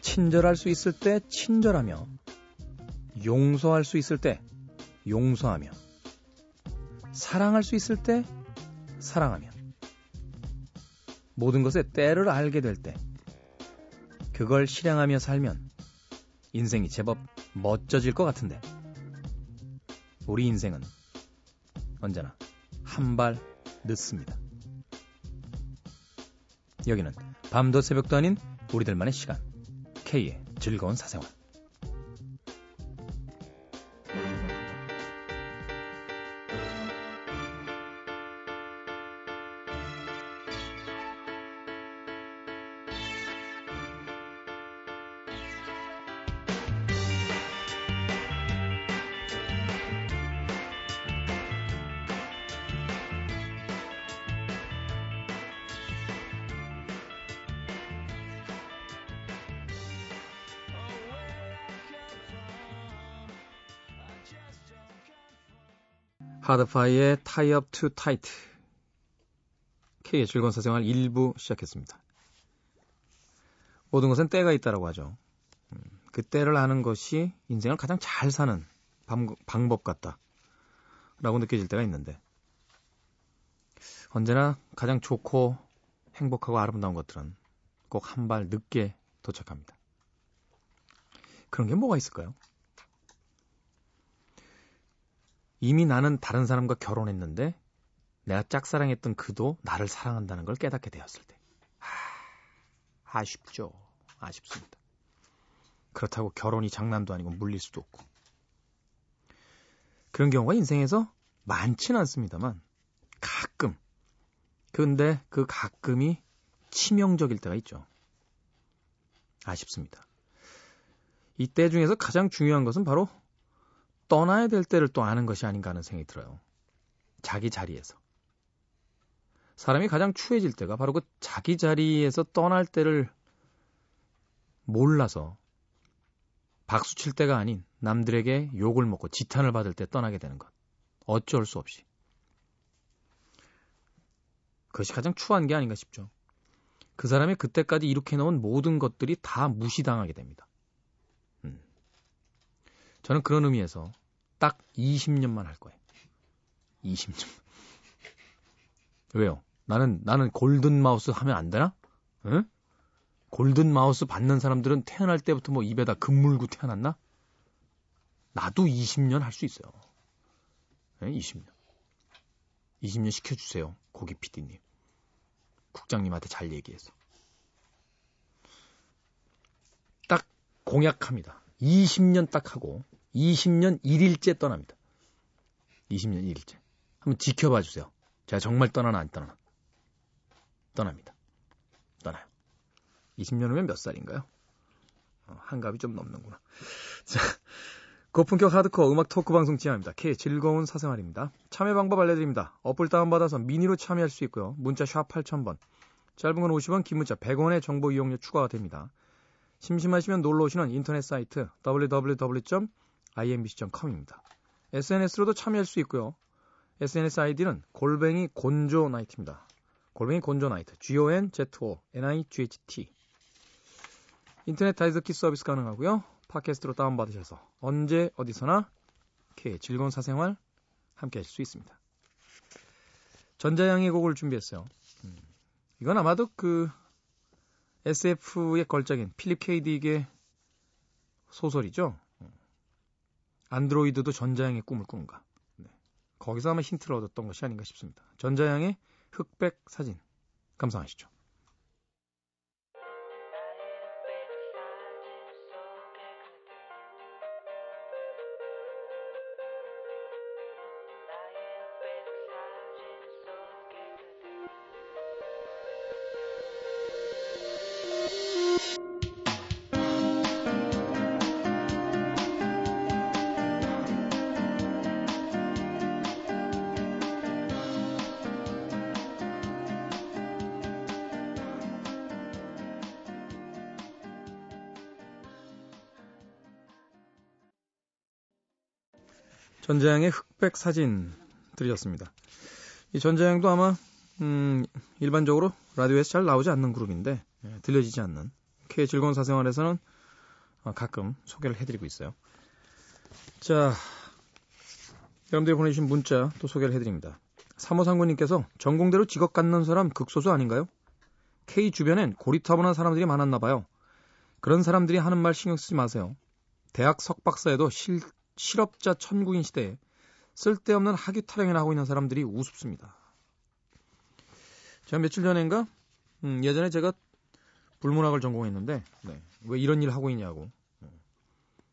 친절할 수 있을 때 친절하며 용서할 수 있을 때 용서하며 사랑할 수 있을 때 사랑하며 모든 것의 때를 알게 될 때 그걸 실행하며 살면 인생이 제법 멋져질 것 같은데 우리 인생은 언제나 한 발 늦습니다. 여기는 밤도 새벽도 아닌 우리들만의 시간 K의 즐거운 사생활 하드파이의 Up Too Tight K의 즐거운 사생활 1부 시작했습니다. 모든 것은 때가 있다라고 하죠. 음, 그 때를 아는 것이 인생을 가장 잘 사는 방법 같다. 라고 느껴질 때가 있는데 언제나 가장 좋고 행복하고 아름다운 것들은 꼭 한 발 늦게 도착합니다. 그런 게 뭐가 있을까요? 이미 나는 다른 사람과 결혼했는데 내가 짝사랑했던 그도 나를 사랑한다는 걸 깨닫게 되었을 때. 하, 아쉽죠. 아쉽습니다. 그렇다고 결혼이 장난도 아니고 물릴 수도 없고. 그런 경우가 인생에서 많지는 않습니다만 가끔. 근데 그 가끔이 치명적일 때가 있죠. 아쉽습니다. 이때 중에서 가장 중요한 것은 바로 떠나야 될 때를 또 아는 것이 아닌가 하는 생각이 들어요. 자기 자리에서. 사람이 가장 추해질 때가 바로 그 자기 자리에서 떠날 때를 몰라서 박수 칠 때가 아닌 남들에게 욕을 먹고 지탄을 받을 때 떠나게 되는 것. 어쩔 수 없이. 그것이 가장 추한 게 아닌가 싶죠. 그 사람이 그때까지 이렇게 놓은 모든 것들이 다 무시당하게 됩니다. 저는 그런 의미에서 딱 20년만 할 거예요. 20년. 왜요? 나는 나는 골든 마우스 하면 안 되나? 응? 골든 마우스 받는 사람들은 태어날 때부터 뭐 입에다 금 물고 태어났나? 나도 20년 할 수 있어요. 네, 20년. 20년 시켜주세요. 고기 PD님. 국장님한테 잘 얘기해서. 딱 공약합니다. 20년 딱 하고 20년 1일째 떠납니다. 20년 1일째. 한번 지켜봐 주세요. 제가 정말 떠나나 안 떠나나. 떠납니다. 떠나요. 20년 후면 몇 살인가요? 어, 한갑이 좀 넘는구나. 자, 고품격 하드코어 음악 토크 방송 진행합니다. K 즐거운 사생활입니다. 참여 방법 알려드립니다. 어플 다운받아서 미니로 참여할 수 있고요. 문자 샵 8000번. 짧은 건 50원, 긴 문자 100원의 정보 이용료 추가가 됩니다. 심심하시면 놀러 오시는 인터넷 사이트 www.imbc.com입니다. SNS로도 참여할 수 있고요. SNS 아이디는 골뱅이 gonzo night입니다. 골뱅이 gonzo night. G-O-N-Z-O-N-I-G-H-T. 인터넷 다이듣기 서비스 가능하고요. 팟캐스트로 다운받으셔서 언제 어디서나 이렇게 즐거운 사생활 함께 하실 수 있습니다. 전자양의 곡을 준비했어요. 음, 이건 아마도 그 SF의 걸작인 필립 케이딕의 소설이죠. 안드로이드도 전자양의 꿈을 꾸는가. 네. 거기서 아마 힌트를 얻었던 것이 아닌가 싶습니다. 전자양의 흑백 사진 감상하시죠. 전자양의 흑백 사진 들으셨습니다. 이 전자양도 아마 음, 일반적으로 라디오에서 잘 나오지 않는 그룹인데 예, 들려지지 않는 K 즐거운 사생활에서는 어, 가끔 소개를 해드리고 있어요. 자, 여러분들이 보내주신 문자 또 소개를 해드립니다. 3호 상구님께서 전공대로 직업 갖는 사람 극소수 아닌가요? K 주변엔 고리타분한 사람들이 많았나 봐요. 그런 사람들이 하는 말 신경 쓰지 마세요. 대학 석박사에도 실, 실업자 천국인 시대에 쓸데없는 학위 타령이나 하고 있는 사람들이 우습습니다. 제가 며칠 전인가 음, 예전에 제가 불문학을 전공했는데 네, 왜 이런 일 하고 있냐고 어,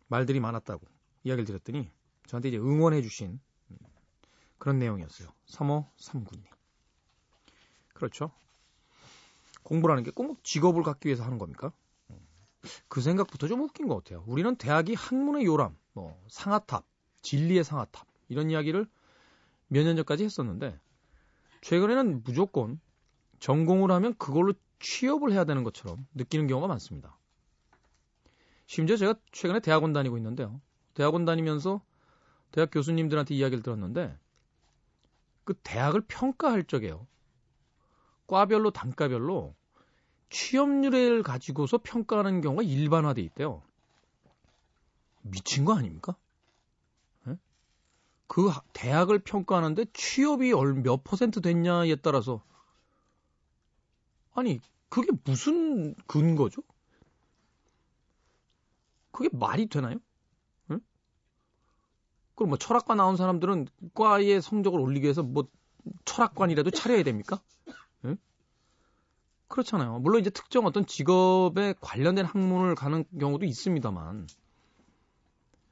말들이 많았다고 이야기를 드렸더니 저한테 이제 응원해 주신 음, 그런 내용이었어요. 3호 3구님. 그렇죠. 공부라는 게 꼭 직업을 갖기 위해서 하는 겁니까? 그 생각부터 좀 웃긴 것 같아요. 우리는 대학이 학문의 요람, 뭐 상아탑, 진리의 상아탑 이런 이야기를 몇 년 전까지 했었는데 최근에는 무조건 전공을 하면 그걸로 취업을 해야 되는 것처럼 느끼는 경우가 많습니다. 심지어 제가 최근에 대학원 다니고 있는데요. 대학원 다니면서 대학 교수님들한테 이야기를 들었는데 그 대학을 평가할 적에요. 과별로 단과별로 취업률을 가지고서 평가하는 경우가 일반화돼 있대요. 미친 거 아닙니까? 네? 그 대학을 평가하는데 취업이 몇 퍼센트 됐냐에 따라서 아니 그게 무슨 근거죠? 그게 말이 되나요? 응? 그럼 뭐 철학과 나온 사람들은 과의 성적을 올리기 위해서 뭐 철학관이라도 차려야 됩니까? 응? 그렇잖아요. 물론 이제 특정 어떤 직업에 관련된 학문을 가는 경우도 있습니다만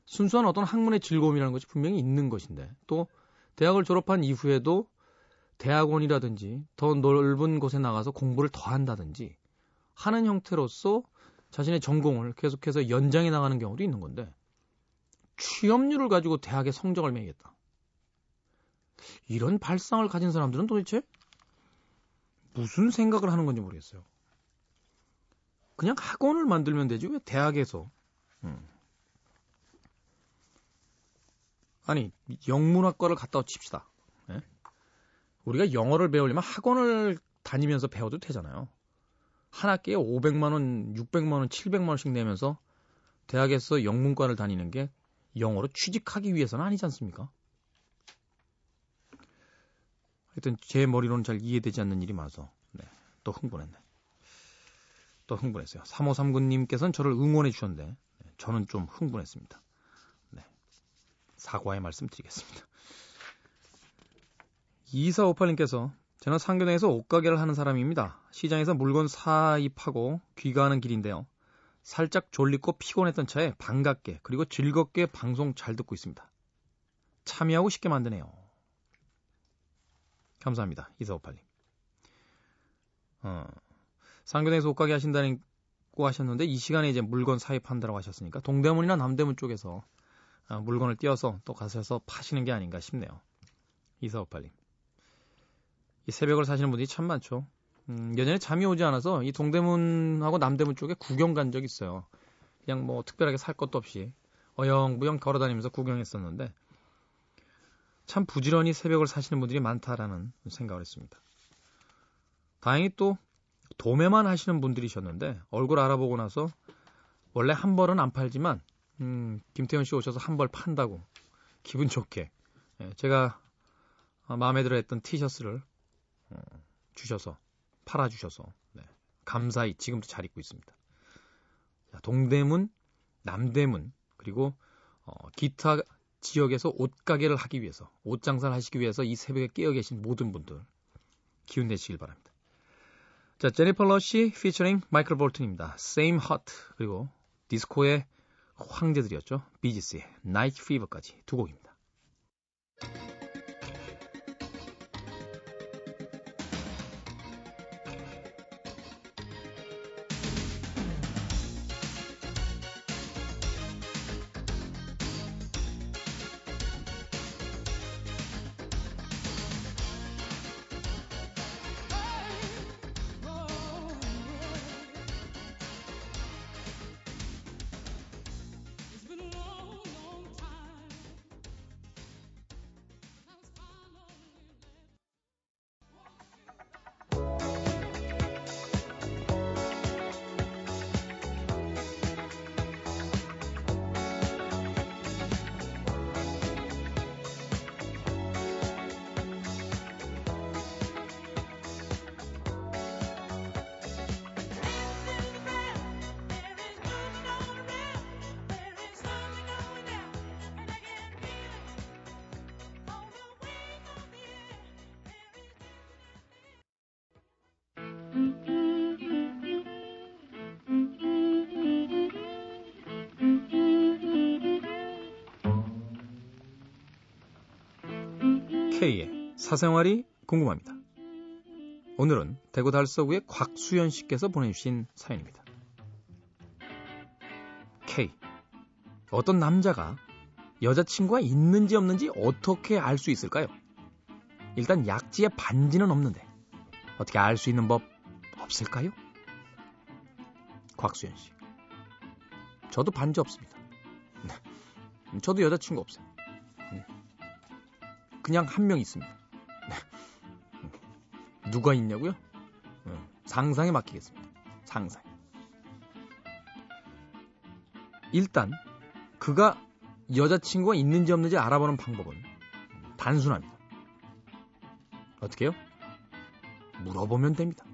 순수한 어떤 학문의 즐거움이라는 것이 분명히 있는 것인데 또 대학을 졸업한 이후에도 대학원이라든지 더 넓은 곳에 나가서 공부를 더 한다든지 하는 형태로서 자신의 전공을 계속해서 연장해 나가는 경우도 있는 건데 취업률을 가지고 대학의 성적을 매겠다. 이런 발상을 가진 사람들은 도대체 무슨 생각을 하는 건지 모르겠어요. 그냥 학원을 만들면 되지 왜 대학에서 음. 아니 영문학과를 갔다 칩시다. 예? 우리가 영어를 배우려면 학원을 다니면서 배워도 되잖아요. 한 학기에 500만 원, 600만 원, 700만 원씩 내면서 대학에서 영문과를 다니는 게 영어로 취직하기 위해서는 아니지 않습니까? 하여튼 제 머리로는 잘 이해되지 않는 일이 많아서 네, 또 흥분했네. 또 흥분했어요. 3539님께서는 저를 응원해 주셨는데 네, 저는 좀 흥분했습니다. 네, 사과의 말씀 드리겠습니다. 2458님께서 저는 상교동에서 옷가게를 하는 사람입니다. 시장에서 물건 사입하고 귀가하는 길인데요. 살짝 졸리고 피곤했던 차에 반갑게 그리고 즐겁게 방송 잘 듣고 있습니다. 참여하고 싶게 만드네요. 감사합니다. 이사오팔님. 어, 상교동에서 옷가게 하신다고 하셨는데 이 시간에 이제 물건 사입한다고 하셨으니까 동대문이나 남대문 쪽에서 아, 물건을 띄어서 또 가셔서 파시는 게 아닌가 싶네요. 이사오팔님. 이 새벽을 사시는 분들이 참 많죠. 음, 예전에 잠이 오지 않아서 이 동대문하고 남대문 쪽에 구경 간 적 있어요. 그냥 뭐 특별하게 살 것도 없이 어영부영 걸어다니면서 구경했었는데 참 부지런히 새벽을 사시는 분들이 많다라는 생각을 했습니다. 다행히 또 도매만 하시는 분들이셨는데 얼굴 알아보고 나서 원래 한 벌은 안 팔지만 음, 김태현 씨 오셔서 한 벌 판다고 기분 좋게 예, 제가 마음에 들어 했던 티셔츠를 어, 주셔서 팔아 주셔서 네, 감사히 지금도 잘 입고 있습니다. 동대문, 남대문 그리고 어, 기타 지역에서 옷가게를 하기 위해서, 옷 장사를 하시기 위해서 이 새벽에 깨어 계신 모든 분들 기운 내시길 바랍니다. 자, 제니퍼 러시 피처링 마이클 볼튼입니다. Same Heart 그리고 디스코의 황제들이었죠. 비지스의 Night Fever까지 두 곡입니다. 생활이 궁금합니다. 오늘은 대구 달서구의 곽수연 씨께서 보내주신 사연입니다. K. 어떤 남자가 여자친구가 있는지 없는지 어떻게 알 수 있을까요? 일단 약지에 반지는 없는데 어떻게 알 수 있는 법 없을까요? 곽수연 씨. 저도 반지 없습니다. 네. 저도 여자친구 없어요. 네. 그냥 한 명 있습니다. 네. 누가 있냐고요? 상상에 맡기겠습니다. 상상. 일단 그가 여자친구가 있는지 없는지 알아보는 방법은 단순합니다. 어떻게 해요? 물어보면 됩니다.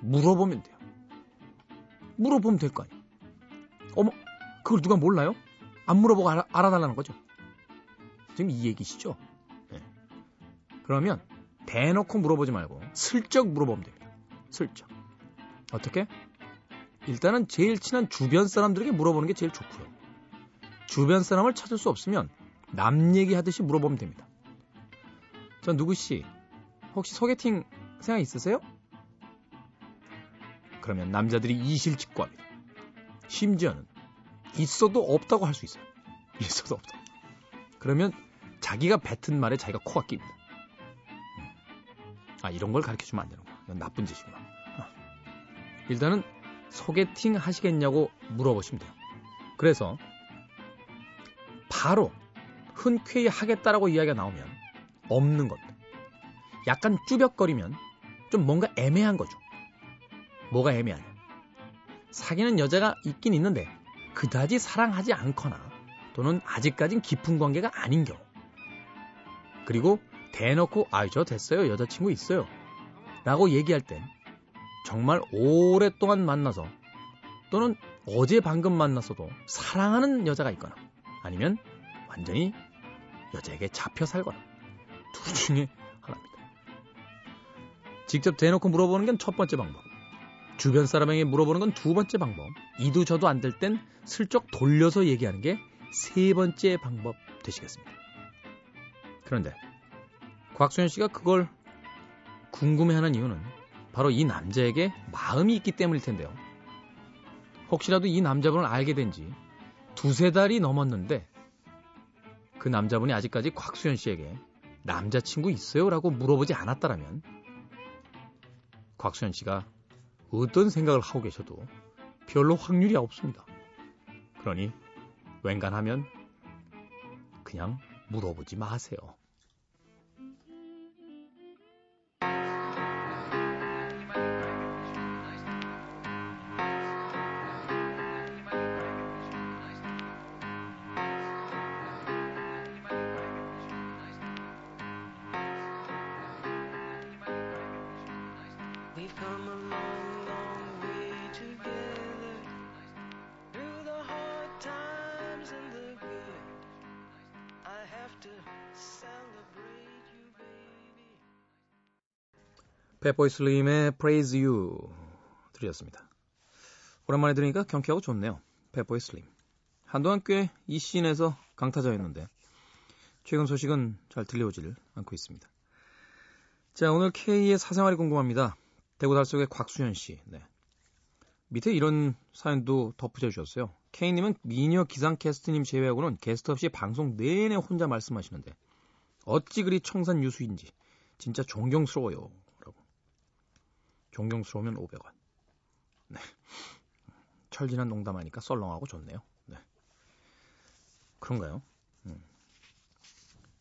물어보면 돼요. 물어보면 될 거 아니에요. 어머, 그걸 누가 몰라요? 안 물어보고 알아, 알아달라는 거죠. 지금 이 얘기시죠? 네. 그러면 대놓고 물어보지 말고 슬쩍 물어보면 됩니다. 슬쩍. 어떻게? 일단은 제일 친한 주변 사람들에게 물어보는 게 제일 좋고요. 주변 사람을 찾을 수 없으면 남 얘기하듯이 물어보면 됩니다. 전 누구씨 혹시 소개팅 생각 있으세요? 그러면 남자들이 이실직고합니다. 심지어는 있어도 없다고 할 수 있어요. 있어도 없다. 그러면 자기가 뱉은 말에 자기가 코가 낍니다. 음. 아 이런 걸 가르쳐 주면 안 되는 거야. 이건 나쁜 짓이구나. 어. 일단은 소개팅 하시겠냐고 물어보시면 돼요. 그래서 바로 흔쾌히 하겠다라고 이야기가 나오면 없는 겁니다. 약간 쭈벽거리면 좀 뭔가 애매한 거죠. 뭐가 애매하냐. 사귀는 여자가 있긴 있는데 그다지 사랑하지 않거나 또는 아직까진 깊은 관계가 아닌 경우. 그리고 대놓고 아이 저 됐어요 여자친구 있어요 라고 얘기할 땐 정말 오랫동안 만나서 또는 어제 방금 만났어도 사랑하는 여자가 있거나 아니면 완전히 여자에게 잡혀 살거나 둘 중에 하나입니다. 직접 대놓고 물어보는 건 첫 번째 방법. 주변 사람에게 물어보는 건 두 번째 방법. 이도 저도 안 될 땐 슬쩍 돌려서 얘기하는 게 세 번째 방법 되시겠습니다. 그런데 곽수현 씨가 그걸 궁금해하는 이유는 바로 이 남자에게 마음이 있기 때문일 텐데요. 혹시라도 이 남자분을 알게 된 지 두세 달이 넘었는데 그 남자분이 아직까지 곽수현 씨에게 남자친구 있어요? 라고 물어보지 않았다라면 곽수현 씨가 어떤 생각을 하고 계셔도 별로 확률이 없습니다. 그러니 웬간하면 그냥 물어보지 마세요. 팻보이 슬림의 Praise You 들으셨습니다. 오랜만에 들으니까 경쾌하고 좋네요. 팻보이 슬림. 한동안 꽤 이 scene에서 강타자였는데 최근 소식은 잘 들려오질 않고 있습니다. 자, 오늘 K의 사생활이 궁금합니다. 대구 달서구의 곽수현 씨. 네. 밑에 이런 사연도 덧붙여 주셨어요. K님은 미녀 기상캐스트님 제외하고는 게스트 없이 방송 내내 혼자 말씀하시는데 어찌 그리 청산 유수인지 진짜 존경스러워요. 존경스러우면 500원. 네. 철진한 농담하니까 썰렁하고 좋네요. 네. 그런가요? 음.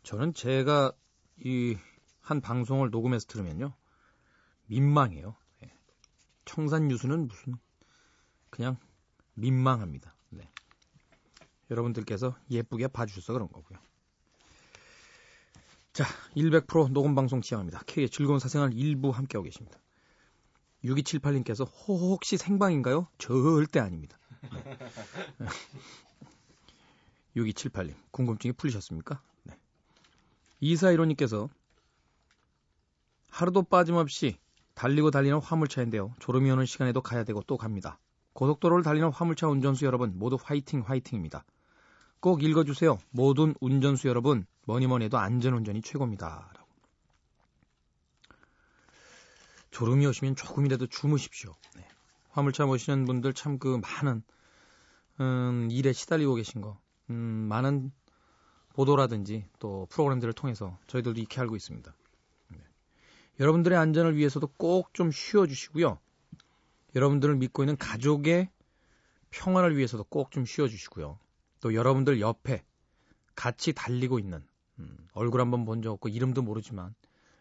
저는 제가 이 한 방송을 녹음해서 들으면요. 민망해요. 네. 청산 유수는 무슨 그냥 민망합니다. 네. 여러분들께서 예쁘게 봐주셔서 그런 거고요. 자, 100% 녹음 방송 지향합니다. K의 즐거운 사생활 일부 함께하고 계십니다. 6278님께서 혹시 생방인가요? 절대 아닙니다. 네. 6278님, 궁금증이 풀리셨습니까? 네. 2415님께서 하루도 빠짐없이 달리고 달리는 화물차인데요. 졸음이 오는 시간에도 가야 되고 또 갑니다. 고속도로를 달리는 화물차 운전수 여러분 모두 화이팅 화이팅입니다. 꼭 읽어주세요. 모든 운전수 여러분 뭐니 뭐니 해도 안전운전이 최고입니다. 라고. 졸음이 오시면 조금이라도 주무십시오. 네. 화물차 모시는 분들 참 그 많은 음, 일에 시달리고 계신 거 음, 많은 보도라든지 또 프로그램들을 통해서 저희들도 익히 알고 있습니다. 네. 여러분들의 안전을 위해서도 꼭 좀 쉬어주시고요. 여러분들을 믿고 있는 가족의 평화를 위해서도 꼭 좀 쉬어주시고요. 또 여러분들 옆에 같이 달리고 있는 음, 얼굴 한번 본 적 없고 이름도 모르지만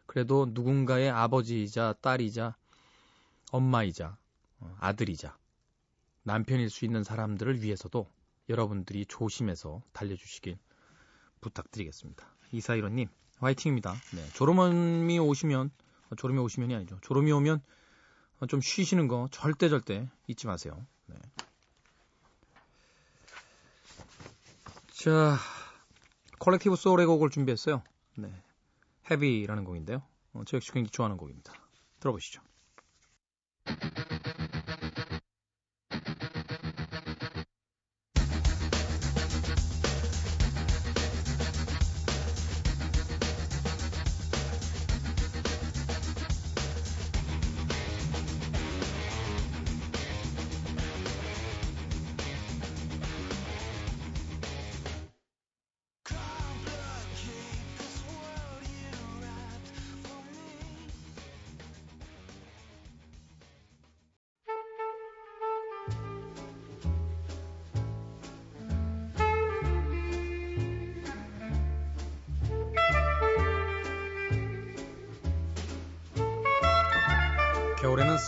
그래도 누군가의 아버지이자 딸이자 엄마이자 어, 아들이자 남편일 수 있는 사람들을 위해서도 여러분들이 조심해서 달려주시길 부탁드리겠습니다. 이사이로님 화이팅입니다. 네, 졸음이 오시면 어, 졸음이 오시면이 아니죠. 졸음이 오면 어, 좀 쉬시는 거 절대 절대 잊지 마세요. 네. 자, 콜렉티브 소울의 곡을 준비했어요. 네. 헤비라는 곡인데요. 어, 저 역시 굉장히 좋아하는 곡입니다. 들어보시죠.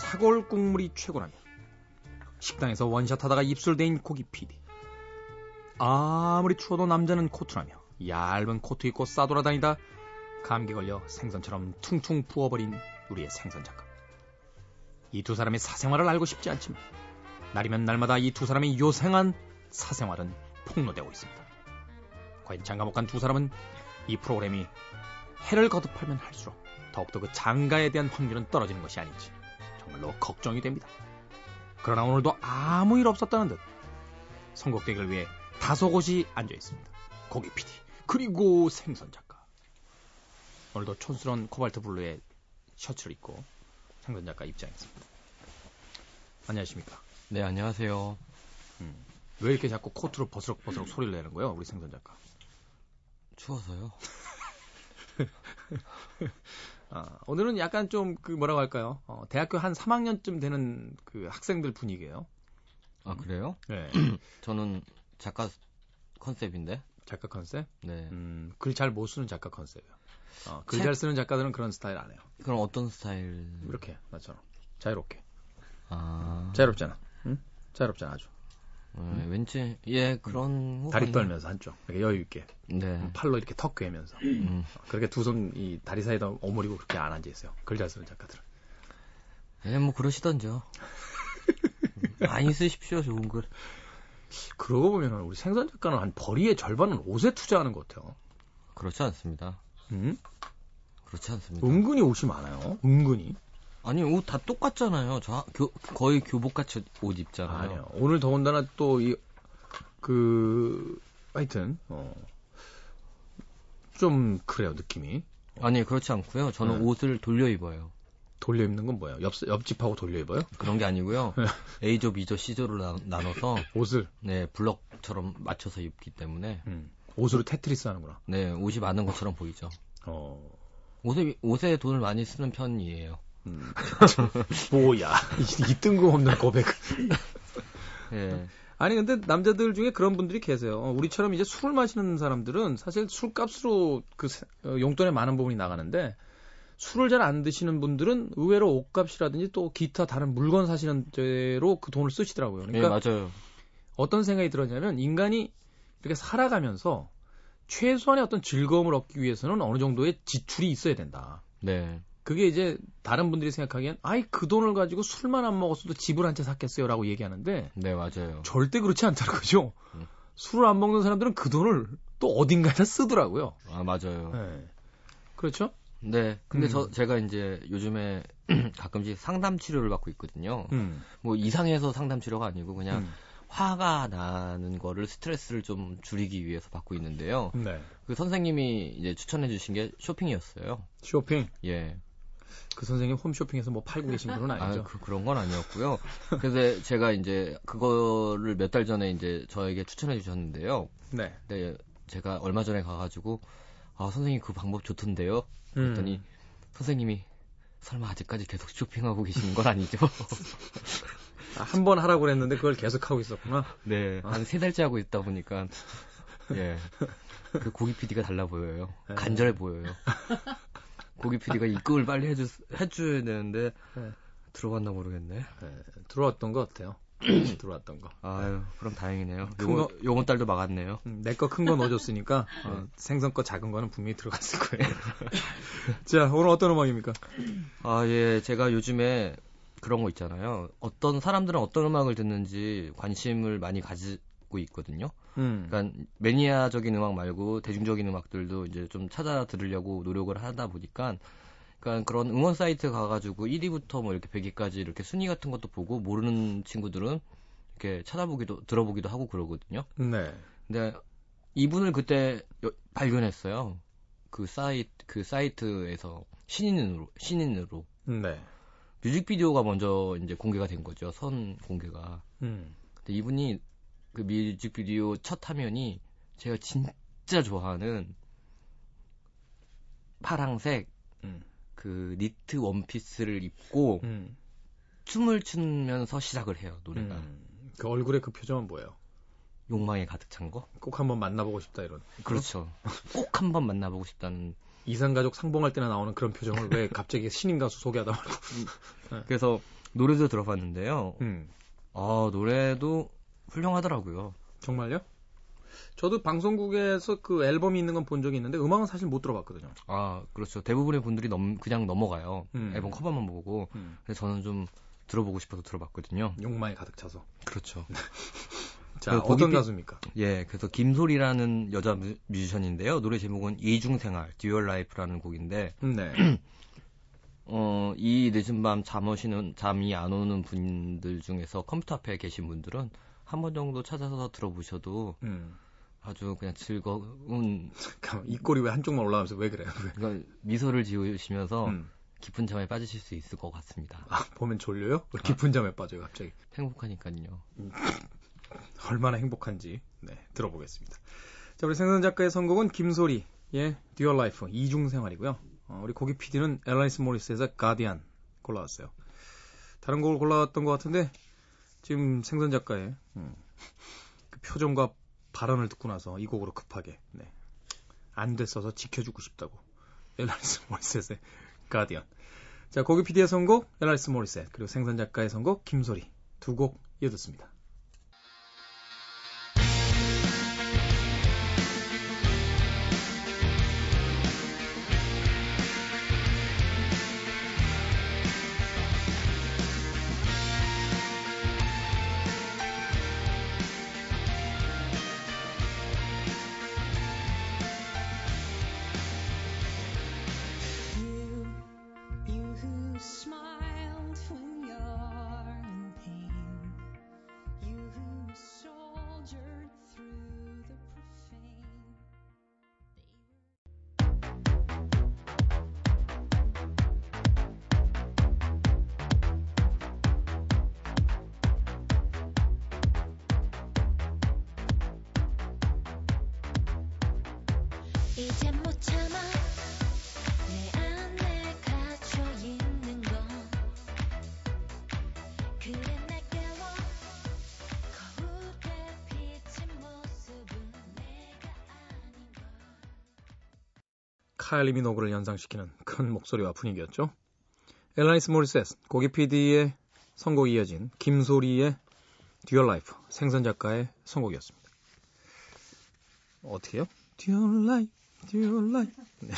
사골 국물이 최고라며 식당에서 원샷 하다가 입술 대인 고기 PD 아무리 추워도 남자는 코트라며 얇은 코트 입고 싸돌아다니다 감기 걸려 생선처럼 퉁퉁 부어버린 우리의 생선 작가. 이 두 사람의 사생활을 알고 싶지 않지만 날이면 날마다 이 두 사람의 요생한 사생활은 폭로되고 있습니다. 과연 장가 못 간 두 사람은 이 프로그램이 해를 거듭하면 할수록 더욱더 그 장가에 대한 확률은 떨어지는 것이 아닌지 정말로 걱정이 됩니다. 그러나 오늘도 아무 일 없었다는 듯 선곡되기를 위해 다소 곳이 앉아 있습니다. 고기 PD 그리고 생선 작가. 오늘도 촌스러운 코발트 블루의 셔츠를 입고 생선 작가 입장했습니다. 안녕하십니까? 네, 안녕하세요. 음, 왜 이렇게 자꾸 코트로 버스럭버스럭 소리를 내는 거예요, 우리 생선 작가? 추워서요. 아, 오늘은 약간 좀 그 뭐라고 할까요? 어, 대학교 한 3학년쯤 되는 그 학생들 분위기예요. 아 그래요? 네. 저는 작가 컨셉인데. 작가 컨셉? 네. 음, 글 잘 못 쓰는 작가 컨셉이에요. 어, 글 책- 잘 쓰는 작가들은 그런 스타일 안 해요. 그럼 어떤 스타일? 이렇게 나처럼 자유롭게. 아. 자유롭잖아. 응? 자유롭잖아 아주. 네, 왠지 예 그런. 음. 다리 떨면서 한쪽 이렇게 여유 있게 네. 팔로 이렇게 턱 괴면서 음. 그렇게 두 손 이 다리 사이에다 오므리고 그렇게 안 앉아 있어요. 글 잘 쓰는 작가들은. 예, 뭐 그러시던죠. 많이 쓰십시오, 좋은 글. 그러고 보면 우리 생선 작가는 한 벌이의 절반은 옷에 투자하는 것 같아요. 그렇지 않습니다. 응? 그렇지 않습니다. 은근히 옷이 많아요. 은근히. 아니 옷 다 똑같잖아요. 저 교, 거의 교복같이 옷 입잖아요. 아니요. 오늘 더군다나 또 이 그 하여튼 어. 좀 그래요 느낌이. 아니 그렇지 않고요. 저는 네. 옷을 돌려 입어요. 돌려 입는 건 뭐예요? 옆 옆집하고 돌려 입어요? 그런 게 아니고요. 네. A조, B조, C조로 나, 나눠서 옷을 네 블럭처럼 맞춰서 입기 때문에 음, 옷으로 테트리스 하는구나. 네 옷이 많은 것처럼 보이죠. 어. 옷에 옷에 돈을 많이 쓰는 편이에요. 음. 뭐야 이, 이 뜬금없는 고백. 예. 아니 근데 남자들 중에 그런 분들이 계세요. 어, 우리처럼 이제 술을 마시는 사람들은 사실 술값으로 그 세- 어, 용돈의 많은 부분이 나가는데 술을 잘 안 드시는 분들은 의외로 옷값이라든지 또 기타 다른 물건 사시는 데로 그 돈을 쓰시더라고요. 네 그러니까 맞아요. 어떤 생각이 들었냐면 인간이 이렇게 살아가면서 최소한의 어떤 즐거움을 얻기 위해서는 어느 정도의 지출이 있어야 된다. 네. 그게 이제 다른 분들이 생각하기엔 아이 그 돈을 가지고 술만 안 먹었어도 집을 한 채 샀겠어요라고 얘기하는데 네 맞아요. 절대 그렇지 않다는 거죠. 음. 술을 안 먹는 사람들은 그 돈을 또 어딘가에다 쓰더라고요. 아 맞아요. 네. 그렇죠? 네. 근데 음. 저 제가 이제 요즘에 가끔씩 상담 치료를 받고 있거든요. 음. 뭐 이상해서 상담 치료가 아니고 그냥 음. 화가 나는 거를 스트레스를 좀 줄이기 위해서 받고 있는데요. 네. 그 선생님이 이제 추천해 주신 게 쇼핑이었어요. 쇼핑. 예. 그 선생님 홈쇼핑에서 뭐 팔고 계신 분은 아니죠. 아, 그, 그런 건 아니었고요. 그래서 제가 이제 그거를 몇 달 전에 이제 저에게 추천해 주셨는데요. 네. 네, 제가 얼마 전에 가가지고 아 선생님 그 방법 좋던데요. 음. 그랬더니 선생님이 설마 아직까지 계속 쇼핑하고 계시는 건 아니죠? 아, 한번 하라고 그랬는데 그걸 계속 하고 있었구나. 네, 한세 달째 하고 있다 보니까 예, 그 고기 PD가 달라 보여요. 네. 간절해 보여요. 고기 PD가 입금을 빨리 해주 해줘야 되는데 네. 들어갔나 모르겠네. 네, 들어왔던 거 어때요? 들어왔던 거. 아유, 그럼 다행이네요. 큰 요번, 거- 요번 달도 막았네요. 내 거 큰 거 넣어줬으니까 어, 생선 거 작은 거는 분명히 들어갔을 거예요. 자, 오늘 어떤 음악입니까? 아, 예. 제가 요즘에 그런 거 있잖아요. 어떤 사람들은 어떤 음악을 듣는지 관심을 많이 가지 고 있거든요. 음. 그러니까 매니아적인 음악 말고 대중적인 음악들도 이제 좀 찾아 들으려고 노력을 하다 보니까 그러니까 그런 응원 사이트 가가지고 1위부터 뭐 이렇게 100위까지 이렇게 순위 같은 것도 보고 모르는 친구들은 이렇게 찾아보기도 들어보기도 하고 그러거든요. 네. 근데 이분을 그때 여- 발견했어요. 그 사이트 그 사이트에서 신인으로 신인으로 네. 뮤직비디오가 먼저 이제 공개가 된 거죠. 선 공개가. 음. 근데 이분이 그 뮤직비디오 첫 화면이 제가 진짜 좋아하는 파랑색 음. 그 니트 원피스를 입고 음. 춤을 추면서 시작을 해요 노래가 음. 그 얼굴에 그 표정은 뭐예요? 욕망에 가득 찬 거 꼭 한번 만나보고 싶다 이런. 그렇죠 꼭 한번 만나보고 싶다는 이산가족 상봉할 때나 나오는 그런 표정을 왜 갑자기 신인 가수 소개하다 말고. 그래서 노래도 들어봤는데요 음. 아 노래도 훌륭하더라고요 정말요? 저도 방송국에서 그 앨범이 있는 건 본 적이 있는데 음악은 사실 못 들어봤거든요. 아 그렇죠 대부분의 분들이 넘, 그냥 넘어가요 음. 앨범 커버만 보고 음. 근데 저는 좀 들어보고 싶어서 들어봤거든요 욕망에 가득 차서. 그렇죠 자, 그 어떤 고깃빛- 가수입니까? 예, 그래서 김소리라는 여자 뮤- 뮤지션인데요. 노래 제목은 이중생활, Dual Life라는 곡인데, 네. 어, 이 늦은 밤 잠 오시는, 잠이 안 오는 분들 중에서 컴퓨터 앞에 계신 분들은 한 번 정도 찾아서 들어보셔도 음. 아주 그냥 즐거운, 잠깐만, 입꼬리 왜 한쪽만 올라가면서 왜 그래요? 왜? 그러니까 미소를 지으시면서 음. 깊은 잠에 빠지실 수 있을 것 같습니다. 아, 보면 졸려요? 왜 깊은 잠에 빠져요, 갑자기. 행복하니까요. 얼마나 행복한지 네, 들어보겠습니다. 자, 우리 생선 작가의 선곡은 김소리의 Dual Life 이중 생활이고요. 어, 우리 고기 PD는 앨라니스 모리셋의 Guardian 골라왔어요. 다른 곡을 골라왔던 것 같은데 지금 생선 작가의 음, 그 표정과 발언을 듣고 나서 이 곡으로 급하게 네, 안 됐어서 지켜주고 싶다고 엘라이스 모리스의 가디안. 자, 고기 PD의 선곡 엘라이스 모리셋 그리고 생선 작가의 선곡 김소리 두 곡 이어듣습니다. 카일리 미노그를 연상시키는 그런 목소리와 분위기였죠. 앨라니스 모리셋, 고기 PD의 선곡이 이어진 김소리의 Dual Life, 생선 작가의 선곡이었습니다. 어떻게요? Dual Life, Dual Life. 네.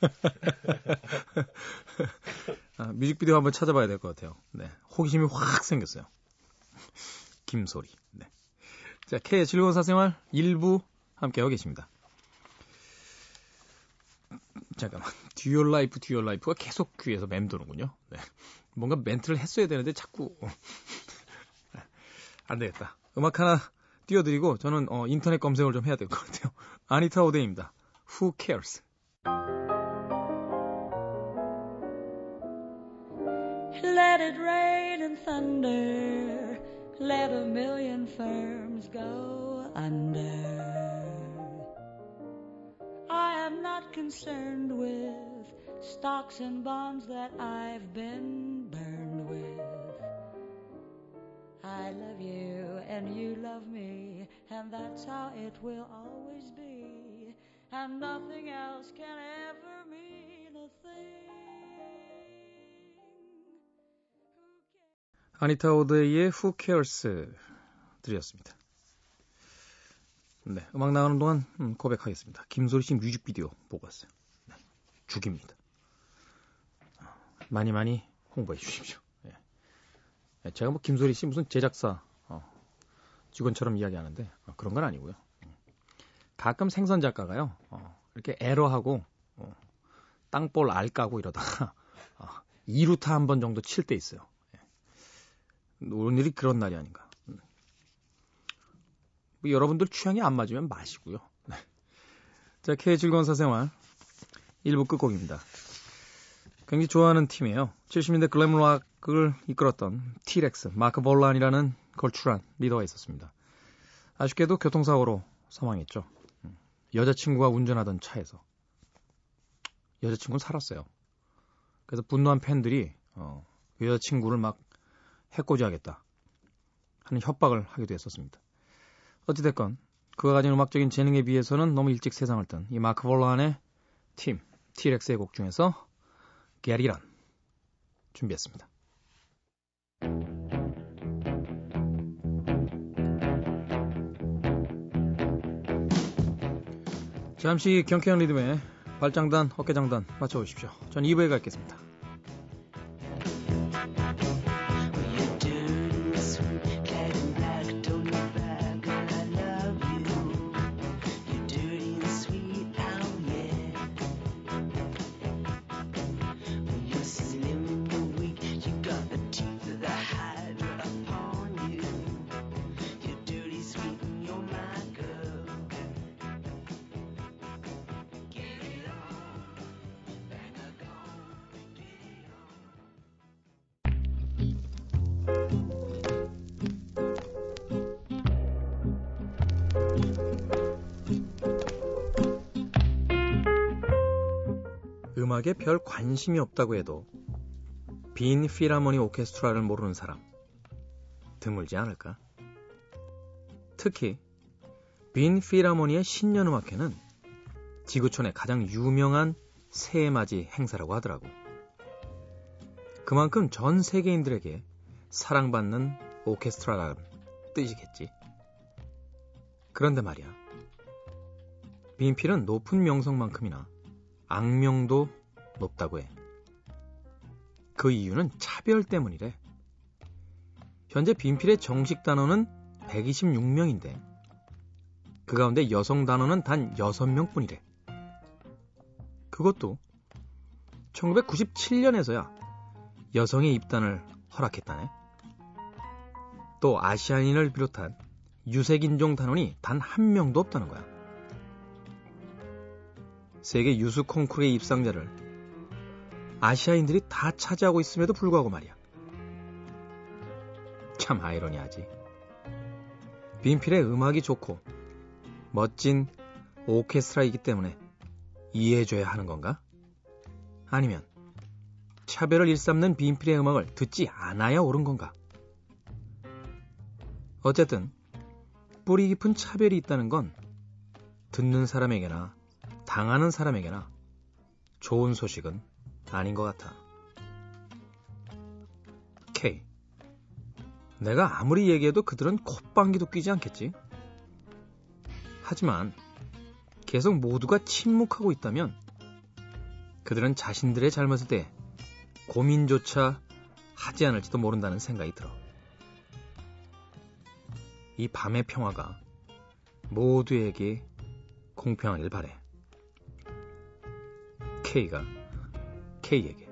아, 뮤직비디오 한번 찾아봐야 될 것 같아요. 네. 호기심이 확 생겼어요. 김소리. 네. 자, K의 즐거운 사생활 1부 함께하고 계십니다. 잠깐만. Dual Life, Dual Life가 계속 귀에서 맴도는군요. 네. 뭔가 멘트를 했어야 되는데 자꾸. 안 되겠다. 음악 하나 띄워드리고 저는 어, 인터넷 검색을 좀 해야 될 것 같아요. 아니타 오데이입니다. Who cares? Let it rain and thunder. Let a million firms go under. I am not concerned with stocks and bonds that I've been burned with. I love you and you love me, and that's how it will always be. And nothing else can ever mean a thing. 아니타 오데이의 Who cares? 드렸습니다. 네, 음악 나가는 동안 음, 고백하겠습니다. 김소리 씨 뮤직비디오 보고 왔어요. 네, 죽입니다. 많이 많이 홍보해 주십시오. 예. 예, 제가 뭐 김소리 씨 무슨 제작사 어, 직원처럼 이야기하는데 어, 그런 건 아니고요. 음. 가끔 생선 작가가요. 어, 이렇게 에러하고 어, 땅볼 알 까고 이러다가 어, 2루타 한 번 정도 칠 때 있어요. 예. 오늘이 그런 날이 아닌가. 음. 뭐 여러분들 취향이 안 맞으면 마시고요. 네. 자, K 즐거운 사생활 1부 끝곡입니다. 굉장히 좋아하는 팀이에요. 70년대 글램락을 이끌었던 T-렉스, 마크 볼란이라는 걸출한 리더가 있었습니다. 아쉽게도 교통사고로 사망했죠. 음. 여자친구가 운전하던 차에서. 여자친구는 살았어요. 그래서 분노한 팬들이 어, 여자친구를 막 해코지하겠다 하는 협박을 하기도 했었습니다. 어찌됐건 그가 가진 음악적인 재능에 비해서는 너무 일찍 세상을 뜬 이 마크 볼란의 팀, T-렉스의 곡 중에서 On 준비했습니다. 잠시 경쾌한 리듬에 발장단, 어깨장단 맞춰보십시오. 전 2부에 가겠습니다. 음악에 별 관심이 없다고 해도 빈 필하모니 오케스트라를 모르는 사람 드물지 않을까? 특히 빈 필하모니의 신년음악회는 지구촌의 가장 유명한 새해맞이 행사라고 하더라고. 그만큼 전 세계인들에게 사랑받는 오케스트라라는 뜻이겠지. 그런데 말이야. 빈필은 높은 명성만큼이나 악명도 높다고 해. 그 이유는 차별 때문이래. 현재 빈필의 정식 단어는 126명인데 그 가운데 여성 단어는 단 6명 뿐이래. 그것도 1997년에서야 여성의 입단을 허락했다네. 또 아시아인을 비롯한 유색인종 단원이 단 한 명도 없다는 거야. 세계 유수 콩쿠르의 입상자를 아시아인들이 다 차지하고 있음에도 불구하고 말이야. 참 아이러니하지. 빈필의 음악이 좋고 멋진 오케스트라이기 때문에 이해해줘야 하는 건가? 아니면 차별을 일삼는 빈필의 음악을 듣지 않아야 옳은 건가? 어쨌든 뿌리 깊은 차별이 있다는 건 듣는 사람에게나 당하는 사람에게나 좋은 소식은 아닌 것 같아. K. 내가 아무리 얘기해도 그들은 콧방귀도 뀌지 않겠지? 하지만 계속 모두가 침묵하고 있다면 그들은 자신들의 잘못에 대해 고민조차 하지 않을지도 모른다는 생각이 들어. 이 밤의 평화가 모두에게 공평하길 바래. K가 K에게.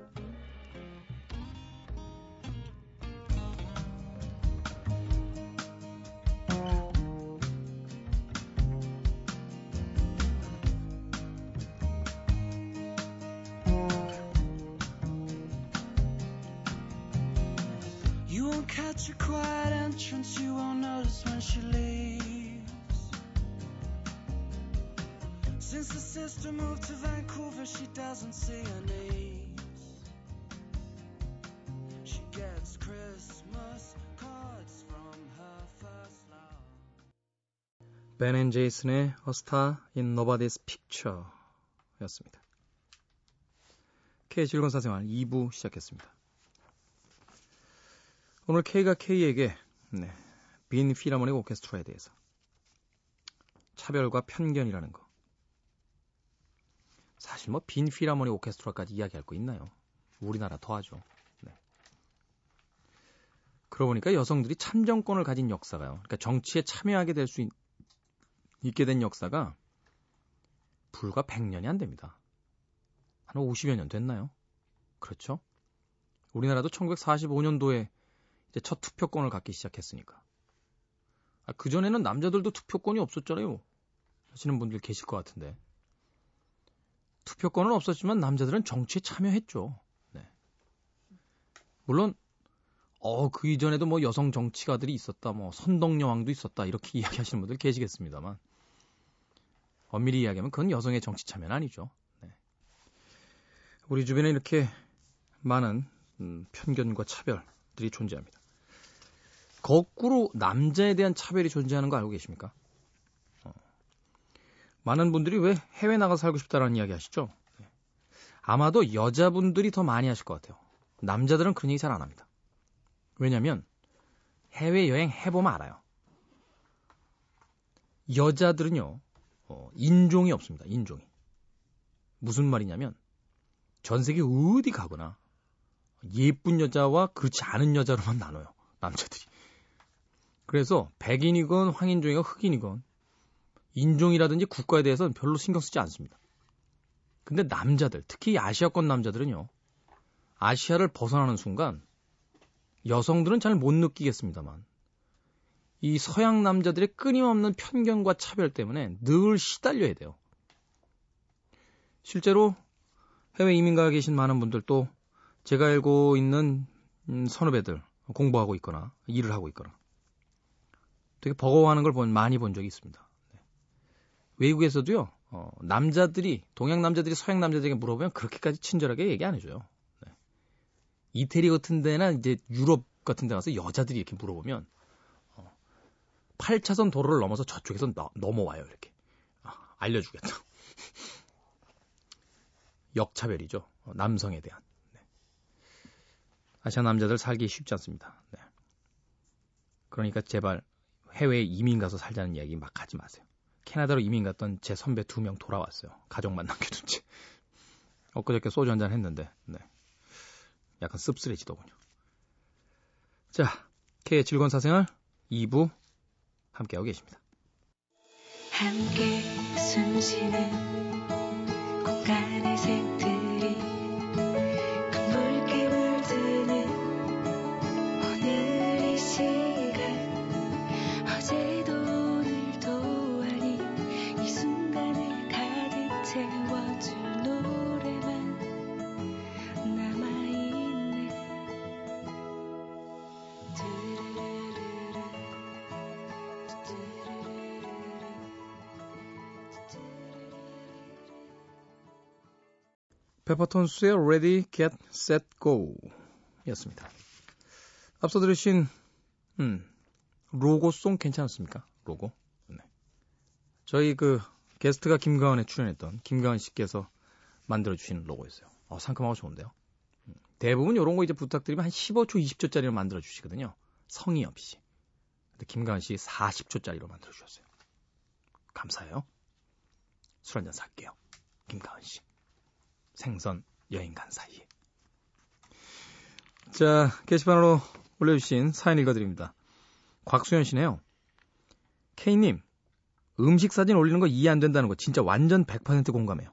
Since the sister moved to Vancouver, she doesn't see her niece. She gets Christmas cards from her first love. Ben 앤 제이슨의 A Star in Nobody's Picture 였습니다. K의 즐거운 사생활 2부 시작했습니다. 오늘 K가 K에게 네, 빈 필하모닉 오케스트라에 대해서 차별과 편견이라는 거 사실 뭐빈 필하모닉 오케스트라까지 이야기할 거 있나요? 우리나라 더하죠. 네. 그러고 보니까 여성들이 참정권을 가진 역사가요. 그러니까 정치에 참여하게 될 수 있게 된 역사가 불과 100년이 안 됩니다. 한 50여 년 됐나요? 그렇죠? 우리나라도 1945년도에 이제 첫 투표권을 갖기 시작했으니까. 아, 그전에는 남자들도 투표권이 없었잖아요. 하시는 분들 계실 것 같은데. 투표권은 없었지만 남자들은 정치에 참여했죠. 네. 물론, 어, 그 이전에도 뭐 여성 정치가들이 있었다, 뭐 선덕여왕도 있었다, 이렇게 이야기하시는 분들 계시겠습니다만. 엄밀히 이야기하면 그건 여성의 정치 참여는 아니죠. 네. 우리 주변에 이렇게 많은 음, 편견과 차별들이 존재합니다. 거꾸로 남자에 대한 차별이 존재하는 거 알고 계십니까? 어. 많은 분들이 왜 해외 나가 살고 싶다라는 이야기 하시죠? 네. 아마도 여자분들이 더 많이 하실 것 같아요. 남자들은 그런 얘기 잘 안 합니다. 왜냐면 해외 여행 해보면 알아요. 여자들은요, 어, 인종이 없습니다. 인종이. 무슨 말이냐면 전 세계 어디 가거나 예쁜 여자와 그렇지 않은 여자로만 나눠요. 남자들이. 그래서 백인이건 황인종이건 흑인이건 인종이라든지 국가에 대해서는 별로 신경 쓰지 않습니다. 근데 남자들, 특히 아시아권 남자들은요. 아시아를 벗어나는 순간 여성들은 잘 못 느끼겠습니다만 이 서양 남자들의 끊임없는 편견과 차별 때문에 늘 시달려야 돼요. 실제로 해외 이민 가 계신 많은 분들도 제가 알고 있는 음, 선후배들 공부하고 있거나 일을 하고 있거나 되게 버거워하는 걸 본, 많이 본 적이 있습니다. 네. 외국에서도요, 어, 남자들이, 동양 남자들이 서양 남자들에게 물어보면 그렇게까지 친절하게 얘기 안 해줘요. 네. 이태리 같은 데나 이제 유럽 같은 데 가서 여자들이 이렇게 물어보면, 어, 8차선 도로를 넘어서 저쪽에서 너, 넘어와요, 이렇게. 아, 알려주겠다. 역차별이죠. 어, 남성에 대한. 네. 아시아 남자들 살기 쉽지 않습니다. 네. 그러니까 제발 해외에 이민 가서 살자는 이야기 막 하지 마세요. 캐나다로 이민 갔던 제 선배 두 명 돌아왔어요. 가족만 남겨둔 채. 엊그저께 소주 한잔 했는데, 네. 약간 씁쓸해지더군요. 자, K의 즐거운 사생활 2부 함께하고 계십니다. 함께 숨쉬는 공간의 색들 페퍼톤스의 Ready, Get, Set, Go 였습니다. 앞서 들으신 음, 로고송 괜찮았습니까? 로고. 네. 저희 그 게스트가 김가은에 출연했던 김가은 씨께서 만들어주신 로고였어요. 어, 상큼하고 좋은데요. 음, 대부분 이런 거 이제 부탁드리면 한 15초, 20초짜리로 만들어주시거든요. 성의 없이. 근데 김가은 씨 40초짜리로 만들어주셨어요. 감사해요. 술 한잔 살게요. 김가은 씨. 생선 여행 간 사이에. 자, 게시판으로 올려주신 사연 읽어드립니다. 곽수현 씨네요. K님, 음식 사진 올리는 거 이해 안 된다는 거 진짜 완전 100% 공감해요.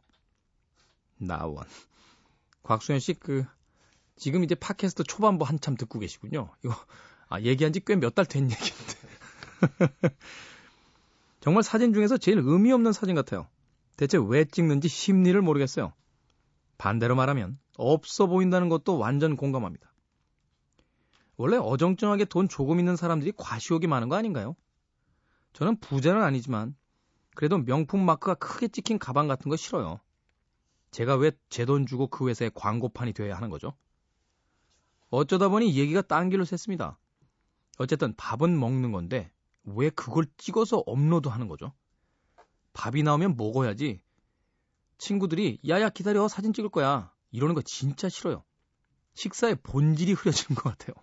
나원. 곽수현 씨, 그, 지금 이제 팟캐스트 초반부 한참 듣고 계시군요. 이거, 아, 얘기한 지 꽤 몇 달 된 얘기인데. 정말 사진 중에서 제일 의미 없는 사진 같아요. 대체 왜 찍는지 심리를 모르겠어요. 반대로 말하면 없어 보인다는 것도 완전 공감합니다. 원래 어정쩡하게 돈 조금 있는 사람들이 과시욕이 많은 거 아닌가요? 저는 부자는 아니지만 그래도 명품 마크가 크게 찍힌 가방 같은 거 싫어요. 제가 왜 제 돈 주고 그 회사의 광고판이 되어야 하는 거죠? 어쩌다 보니 얘기가 딴 길로 샜습니다. 어쨌든 밥은 먹는 건데 왜 그걸 찍어서 업로드하는 거죠? 밥이 나오면 먹어야지. 친구들이 야야 기다려 사진 찍을 거야 이러는 거 진짜 싫어요. 식사의 본질이 흐려지는 것 같아요.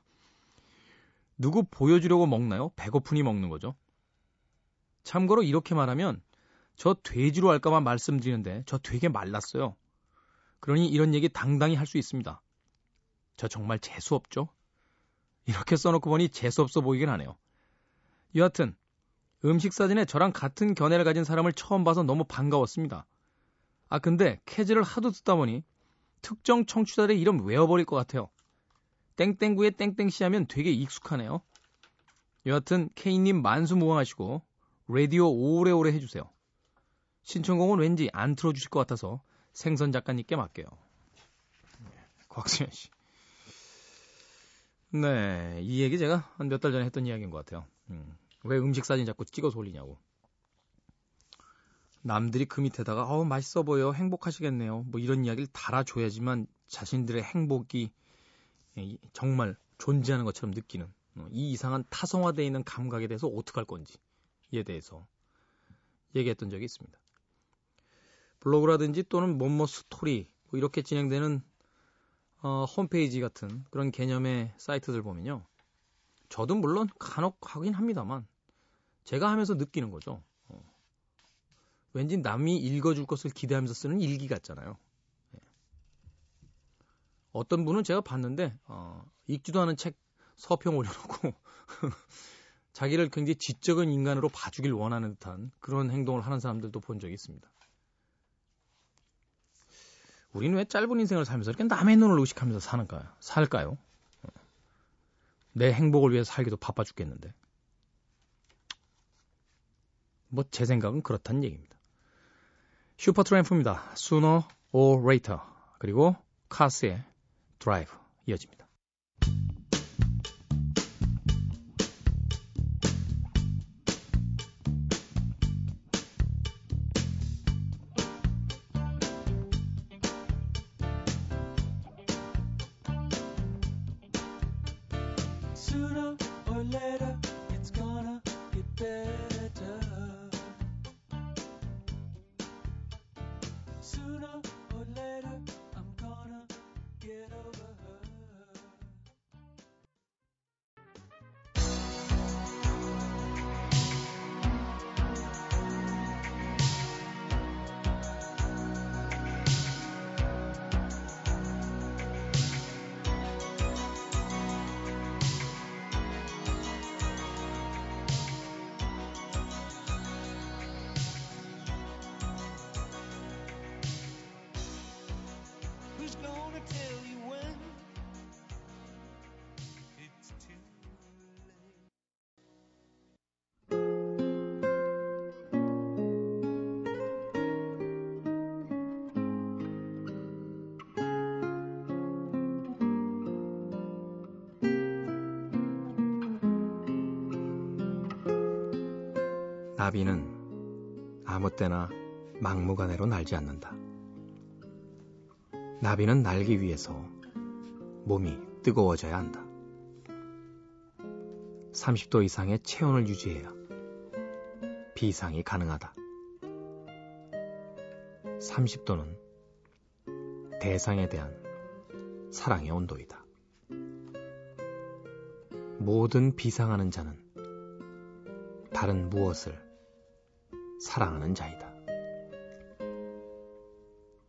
누구 보여주려고 먹나요? 배고프니 먹는 거죠. 참고로 이렇게 말하면 저 돼지로 할까봐 말씀드리는데 저 되게 말랐어요. 그러니 이런 얘기 당당히 할 수 있습니다. 저 정말 재수없죠? 이렇게 써놓고 보니 재수없어 보이긴 하네요. 여하튼 음식 사진에 저랑 같은 견해를 가진 사람을 처음 봐서 너무 반가웠습니다. 아 근데 캐즈를 하도 듣다 보니 특정 청취자들의 이름 외워버릴 것 같아요. 땡땡구의 땡땡씨 하면 되게 익숙하네요. 여하튼 K님 만수무강하시고 라디오 오래오래 해주세요. 신청곡은 왠지 안 틀어주실 것 같아서 생선 작가님께 맡겨요. 곽수현 씨. 네, 이 얘기 제가 한 몇 달 전에 했던 이야기인 것 같아요. 음, 왜 음식 사진 자꾸 찍어서 올리냐고. 남들이 그 밑에다가 어우 맛있어 보여 행복하시겠네요. 뭐 이런 이야기를 달아줘야지만 자신들의 행복이 정말 존재하는 것처럼 느끼는 어, 이 이상한 타성화되어 있는 감각에 대해서 어떻게 할 건지에 대해서 얘기했던 적이 있습니다. 블로그라든지 또는 뭐뭐 스토리 뭐 이렇게 진행되는 어, 홈페이지 같은 그런 개념의 사이트들 보면요. 저도 물론 간혹 하긴 합니다만 제가 하면서 느끼는 거죠. 어. 왠지 남이 읽어줄 것을 기대하면서 쓰는 일기 같잖아요. 예. 어떤 분은 제가 봤는데 어, 읽지도 않은 책 서평 올려놓고 자기를 굉장히 지적인 인간으로 봐주길 원하는 듯한 그런 행동을 하는 사람들도 본 적이 있습니다. 우리는 왜 짧은 인생을 살면서 이렇게 남의 눈을 의식하면서 사는가요? 살까요? 내 행복을 위해서 살기도 바빠 죽겠는데. 뭐 제 생각은 그렇다는 얘기입니다. 슈퍼트램프입니다. Or Later 그리고 카스의 Drive 이어집니다. Sooner or later, I'm gonna get over 나비는 아무 때나 막무가내로 날지 않는다. 나비는 날기 위해서 몸이 뜨거워져야 한다. 30도 이상의 체온을 유지해야 비상이 가능하다. 30도는 대상에 대한 사랑의 온도이다. 모든 비상하는 자는 다른 무엇을 사랑하는 자이다.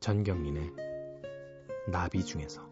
전경민의 나비 중에서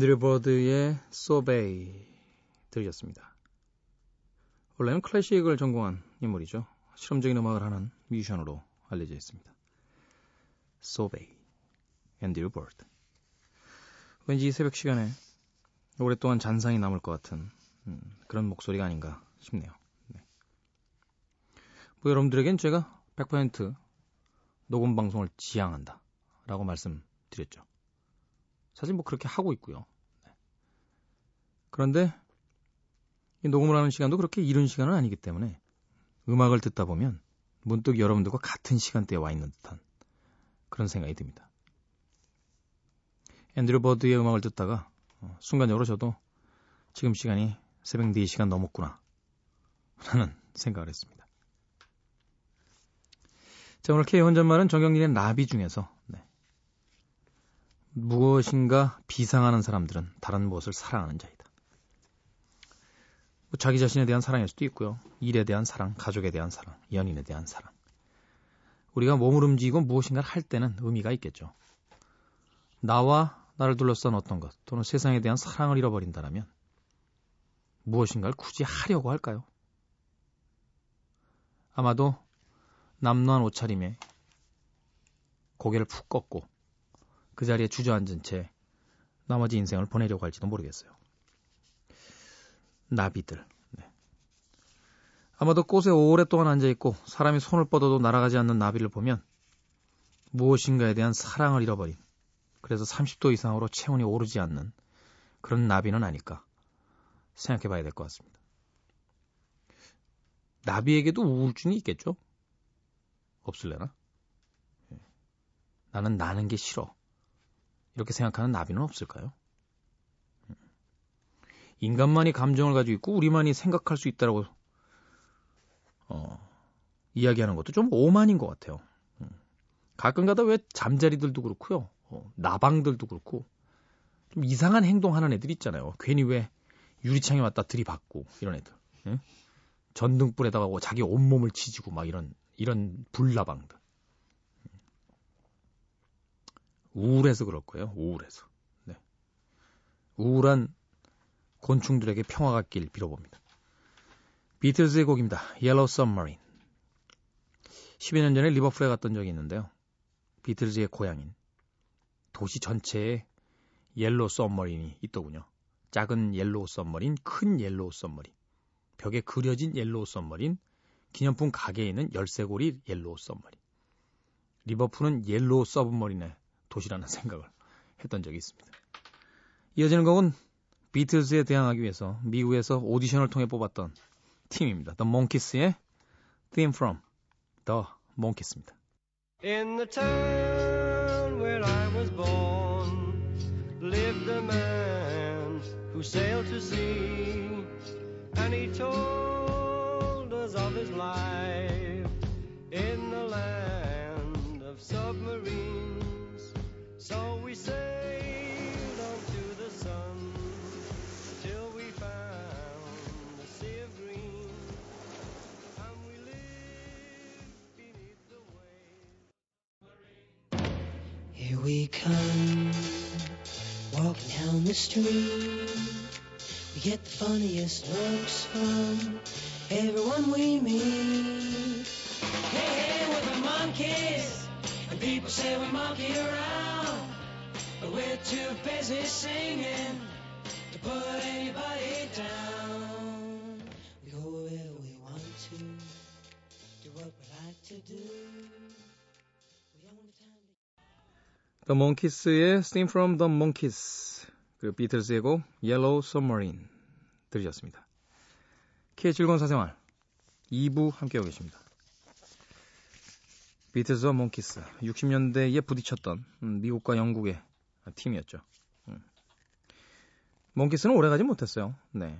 앤드류 버드의 Sovay 들으셨습니다. 원래는 클래식을 전공한 인물이죠. 실험적인 음악을 하는 뮤지션으로 알려져 있습니다. Sovay, 앤드류 버드. 왠지 이 새벽 시간에 오랫동안 잔상이 남을 것 같은 음, 그런 목소리가 아닌가 싶네요. 네. 뭐 여러분들에겐 제가 100% 녹음 방송을 지향한다 라고 말씀드렸죠. 사실 뭐 그렇게 하고 있고요. 네. 그런데 이 녹음을 하는 시간도 그렇게 이른 시간은 아니기 때문에 음악을 듣다 보면 문득 여러분들과 같은 시간대에 와 있는 듯한 그런 생각이 듭니다. 앤드류 버드의 음악을 듣다가 어, 순간적으로 저도 지금 시간이 새벽 4시간 넘었구나 라는 생각을 했습니다. 자 오늘 K 혼잣말은 정경린의 나비 중에서 네. 무엇인가 비상하는 사람들은 다른 무엇을 사랑하는 자이다. 뭐 자기 자신에 대한 사랑일 수도 있고요. 일에 대한 사랑, 가족에 대한 사랑, 연인에 대한 사랑. 우리가 몸을 움직이고 무엇인가를 할 때는 의미가 있겠죠. 나와 나를 둘러싼 어떤 것 또는 세상에 대한 사랑을 잃어버린다면 무엇인가를 굳이 하려고 할까요? 아마도 남루한 옷차림에 고개를 푹 꺾고 그 자리에 주저앉은 채 나머지 인생을 보내려고 할지도 모르겠어요. 나비들. 네. 아마도 꽃에 오랫동안 앉아있고 사람이 손을 뻗어도 날아가지 않는 나비를 보면 무엇인가에 대한 사랑을 잃어버린 그래서 30도 이상으로 체온이 오르지 않는 그런 나비는 아닐까 생각해 봐야 될 것 같습니다. 나비에게도 우울증이 있겠죠? 없을래나? 예. 나는 나는 게 싫어. 이렇게 생각하는 나비는 없을까요? 음. 인간만이 감정을 가지고 있고 우리만이 생각할 수 있다라고 어, 이야기하는 것도 좀 오만인 것 같아요. 음. 가끔가다 왜 잠자리들도 그렇고요. 어, 나방들도 그렇고 좀 이상한 행동하는 애들 있잖아요. 괜히 왜 유리창에 왔다 들이받고 이런 애들. 예? 전등불에다가 뭐 자기 온몸을 치지고 막 이런 이런 불나방들. 우울해서 그럴 거예요. 우울해서. 네. 우울한 곤충들에게 평화가 길 빌어봅니다. 비틀즈의 곡입니다. Yellow Submarine. 10여 년 전에 리버풀에 갔던 적이 있는데요. 비틀즈의 고향인 도시 전체에 Yellow Submarine이 있더군요. 작은 Yellow Submarine, 큰 Yellow Submarine, 벽에 그려진 Yellow Submarine, 기념품 가게에 있는 열쇠고리 Yellow Submarine. 리버풀은 Yellow Submarine의 도시라는 생각을 했던 적이 있습니다. 이어지는 곡은 비틀즈에 대항하기 위해서 미국에서 오디션을 통해 뽑았던 팀입니다. The Monkees의 Theme from The Monkeys입니다. In the town where I was born lived a man who sailed to sea, and he told us of his life sailed the sun till we found the sea of green, and we beneath the waves. Here we come, walking down the street. We get the funniest looks from everyone we meet. Hey, hey, we're the monkeys, and people say we monkey around, but we're too busy singing to put anybody down. We go wherever we want to, do what we like to do. We have time to The Monkeys의 Sing from the Monkeys 그리고 비틀즈의 곡 Yellow Submarine 들으셨습니다. K의 즐거운 사생활 2부 함께하고 계십니다. 비틀즈와 몽키스 60년대에 부딪혔던 음, 미국과 영국의 팀이었죠. 음. 몽키스는 오래가지 못했어요. 네.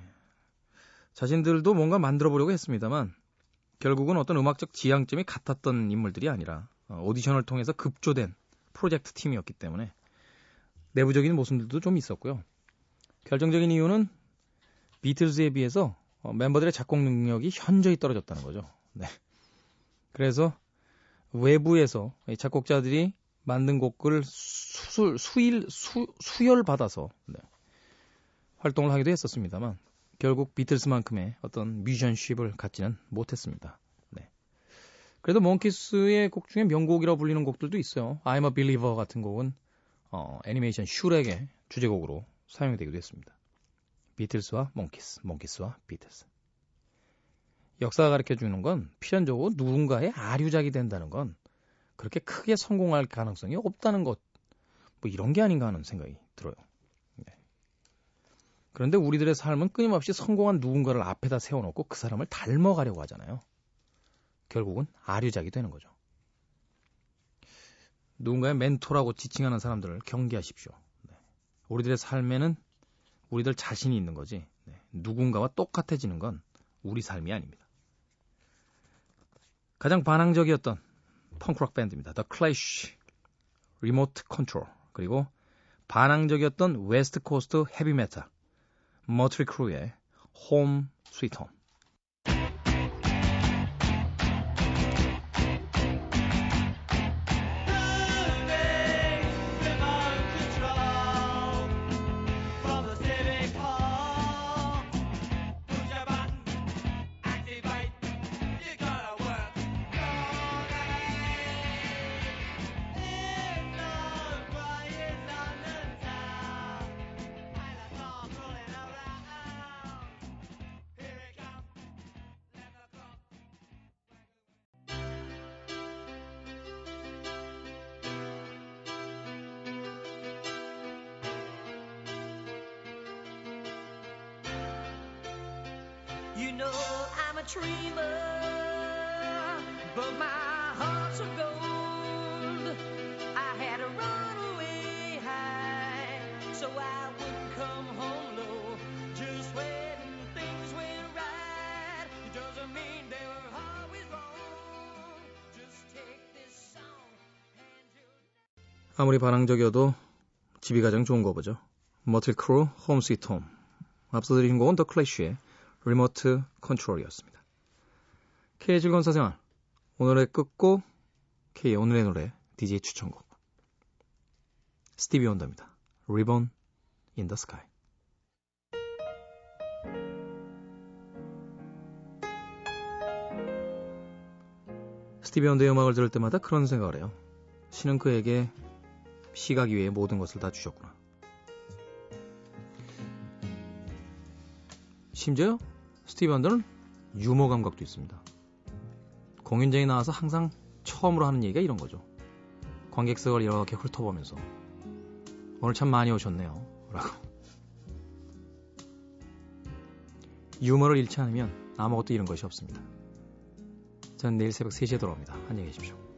자신들도 뭔가 만들어 보려고 했습니다만 결국은 어떤 음악적 지향점이 같았던 인물들이 아니라 어, 오디션을 통해서 급조된 프로젝트 팀이었기 때문에 내부적인 모순들도 좀 있었고요. 결정적인 이유는 비틀즈에 비해서 어, 멤버들의 작곡 능력이 현저히 떨어졌다는 거죠. 네. 그래서 외부에서 이 작곡자들이 만든 곡을 수, 수일 수, 수혈 받아서 네. 활동을 하기도 했었습니다만 결국 비틀스만큼의 어떤 musicianship을 갖지는 못했습니다. 네. 그래도 몽키스의 곡 중에 명곡이라고 불리는 곡들도 있어요. I'm a Believer 같은 곡은 어, 애니메이션 슈렉의 주제곡으로 사용되기도 했습니다. 비틀스와 몽키스, 몽키스와 비틀스. 역사가 가르쳐 주는 건 필연적으로 누군가의 아류작이 된다는 건 그렇게 크게 성공할 가능성이 없다는 것, 뭐 이런 게 아닌가 하는 생각이 들어요. 네. 그런데 우리들의 삶은 끊임없이 성공한 누군가를 앞에다 세워놓고 그 사람을 닮아가려고 하잖아요. 결국은 아류작이 되는 거죠. 누군가의 멘토라고 지칭하는 사람들을 경계하십시오. 네. 우리들의 삶에는 우리들 자신이 있는 거지. 네. 누군가와 똑같아지는 건 우리 삶이 아닙니다. 가장 반항적이었던 펑크락 밴드입니다. The Clash, Remote Control 그리고 반항적이었던 West Coast 헤비 메탈 머틀리 크루의 Home Sweet Home 아무리 반항적이어도 집이 가장 좋은가 보죠. Mötley Crüe Home Sweet Home 앞서 드린 곡은 The Clash의 Remote Control이었습니다. K의 즐거운 사생활 오늘의 끝곡 K의 오늘의 노래 DJ 추천곡 스티비 원더입니다. Ribbon in the Sky 스티비 원더의 음악을 들을 때마다 그런 생각을 해요. 신은 그에게 시각 위에 모든 것을 다 주셨구나. 심지어 스티브 원더는 유머 감각도 있습니다. 공연장에 나와서 항상 처음으로 하는 얘기가 이런 거죠. 관객석을 이렇게 훑어보면서 오늘 참 많이 오셨네요. 라고. 유머를 잃지 않으면 아무것도 잃은 것이 없습니다. 전 내일 새벽 3시에 돌아옵니다. 안녕히 계십시오.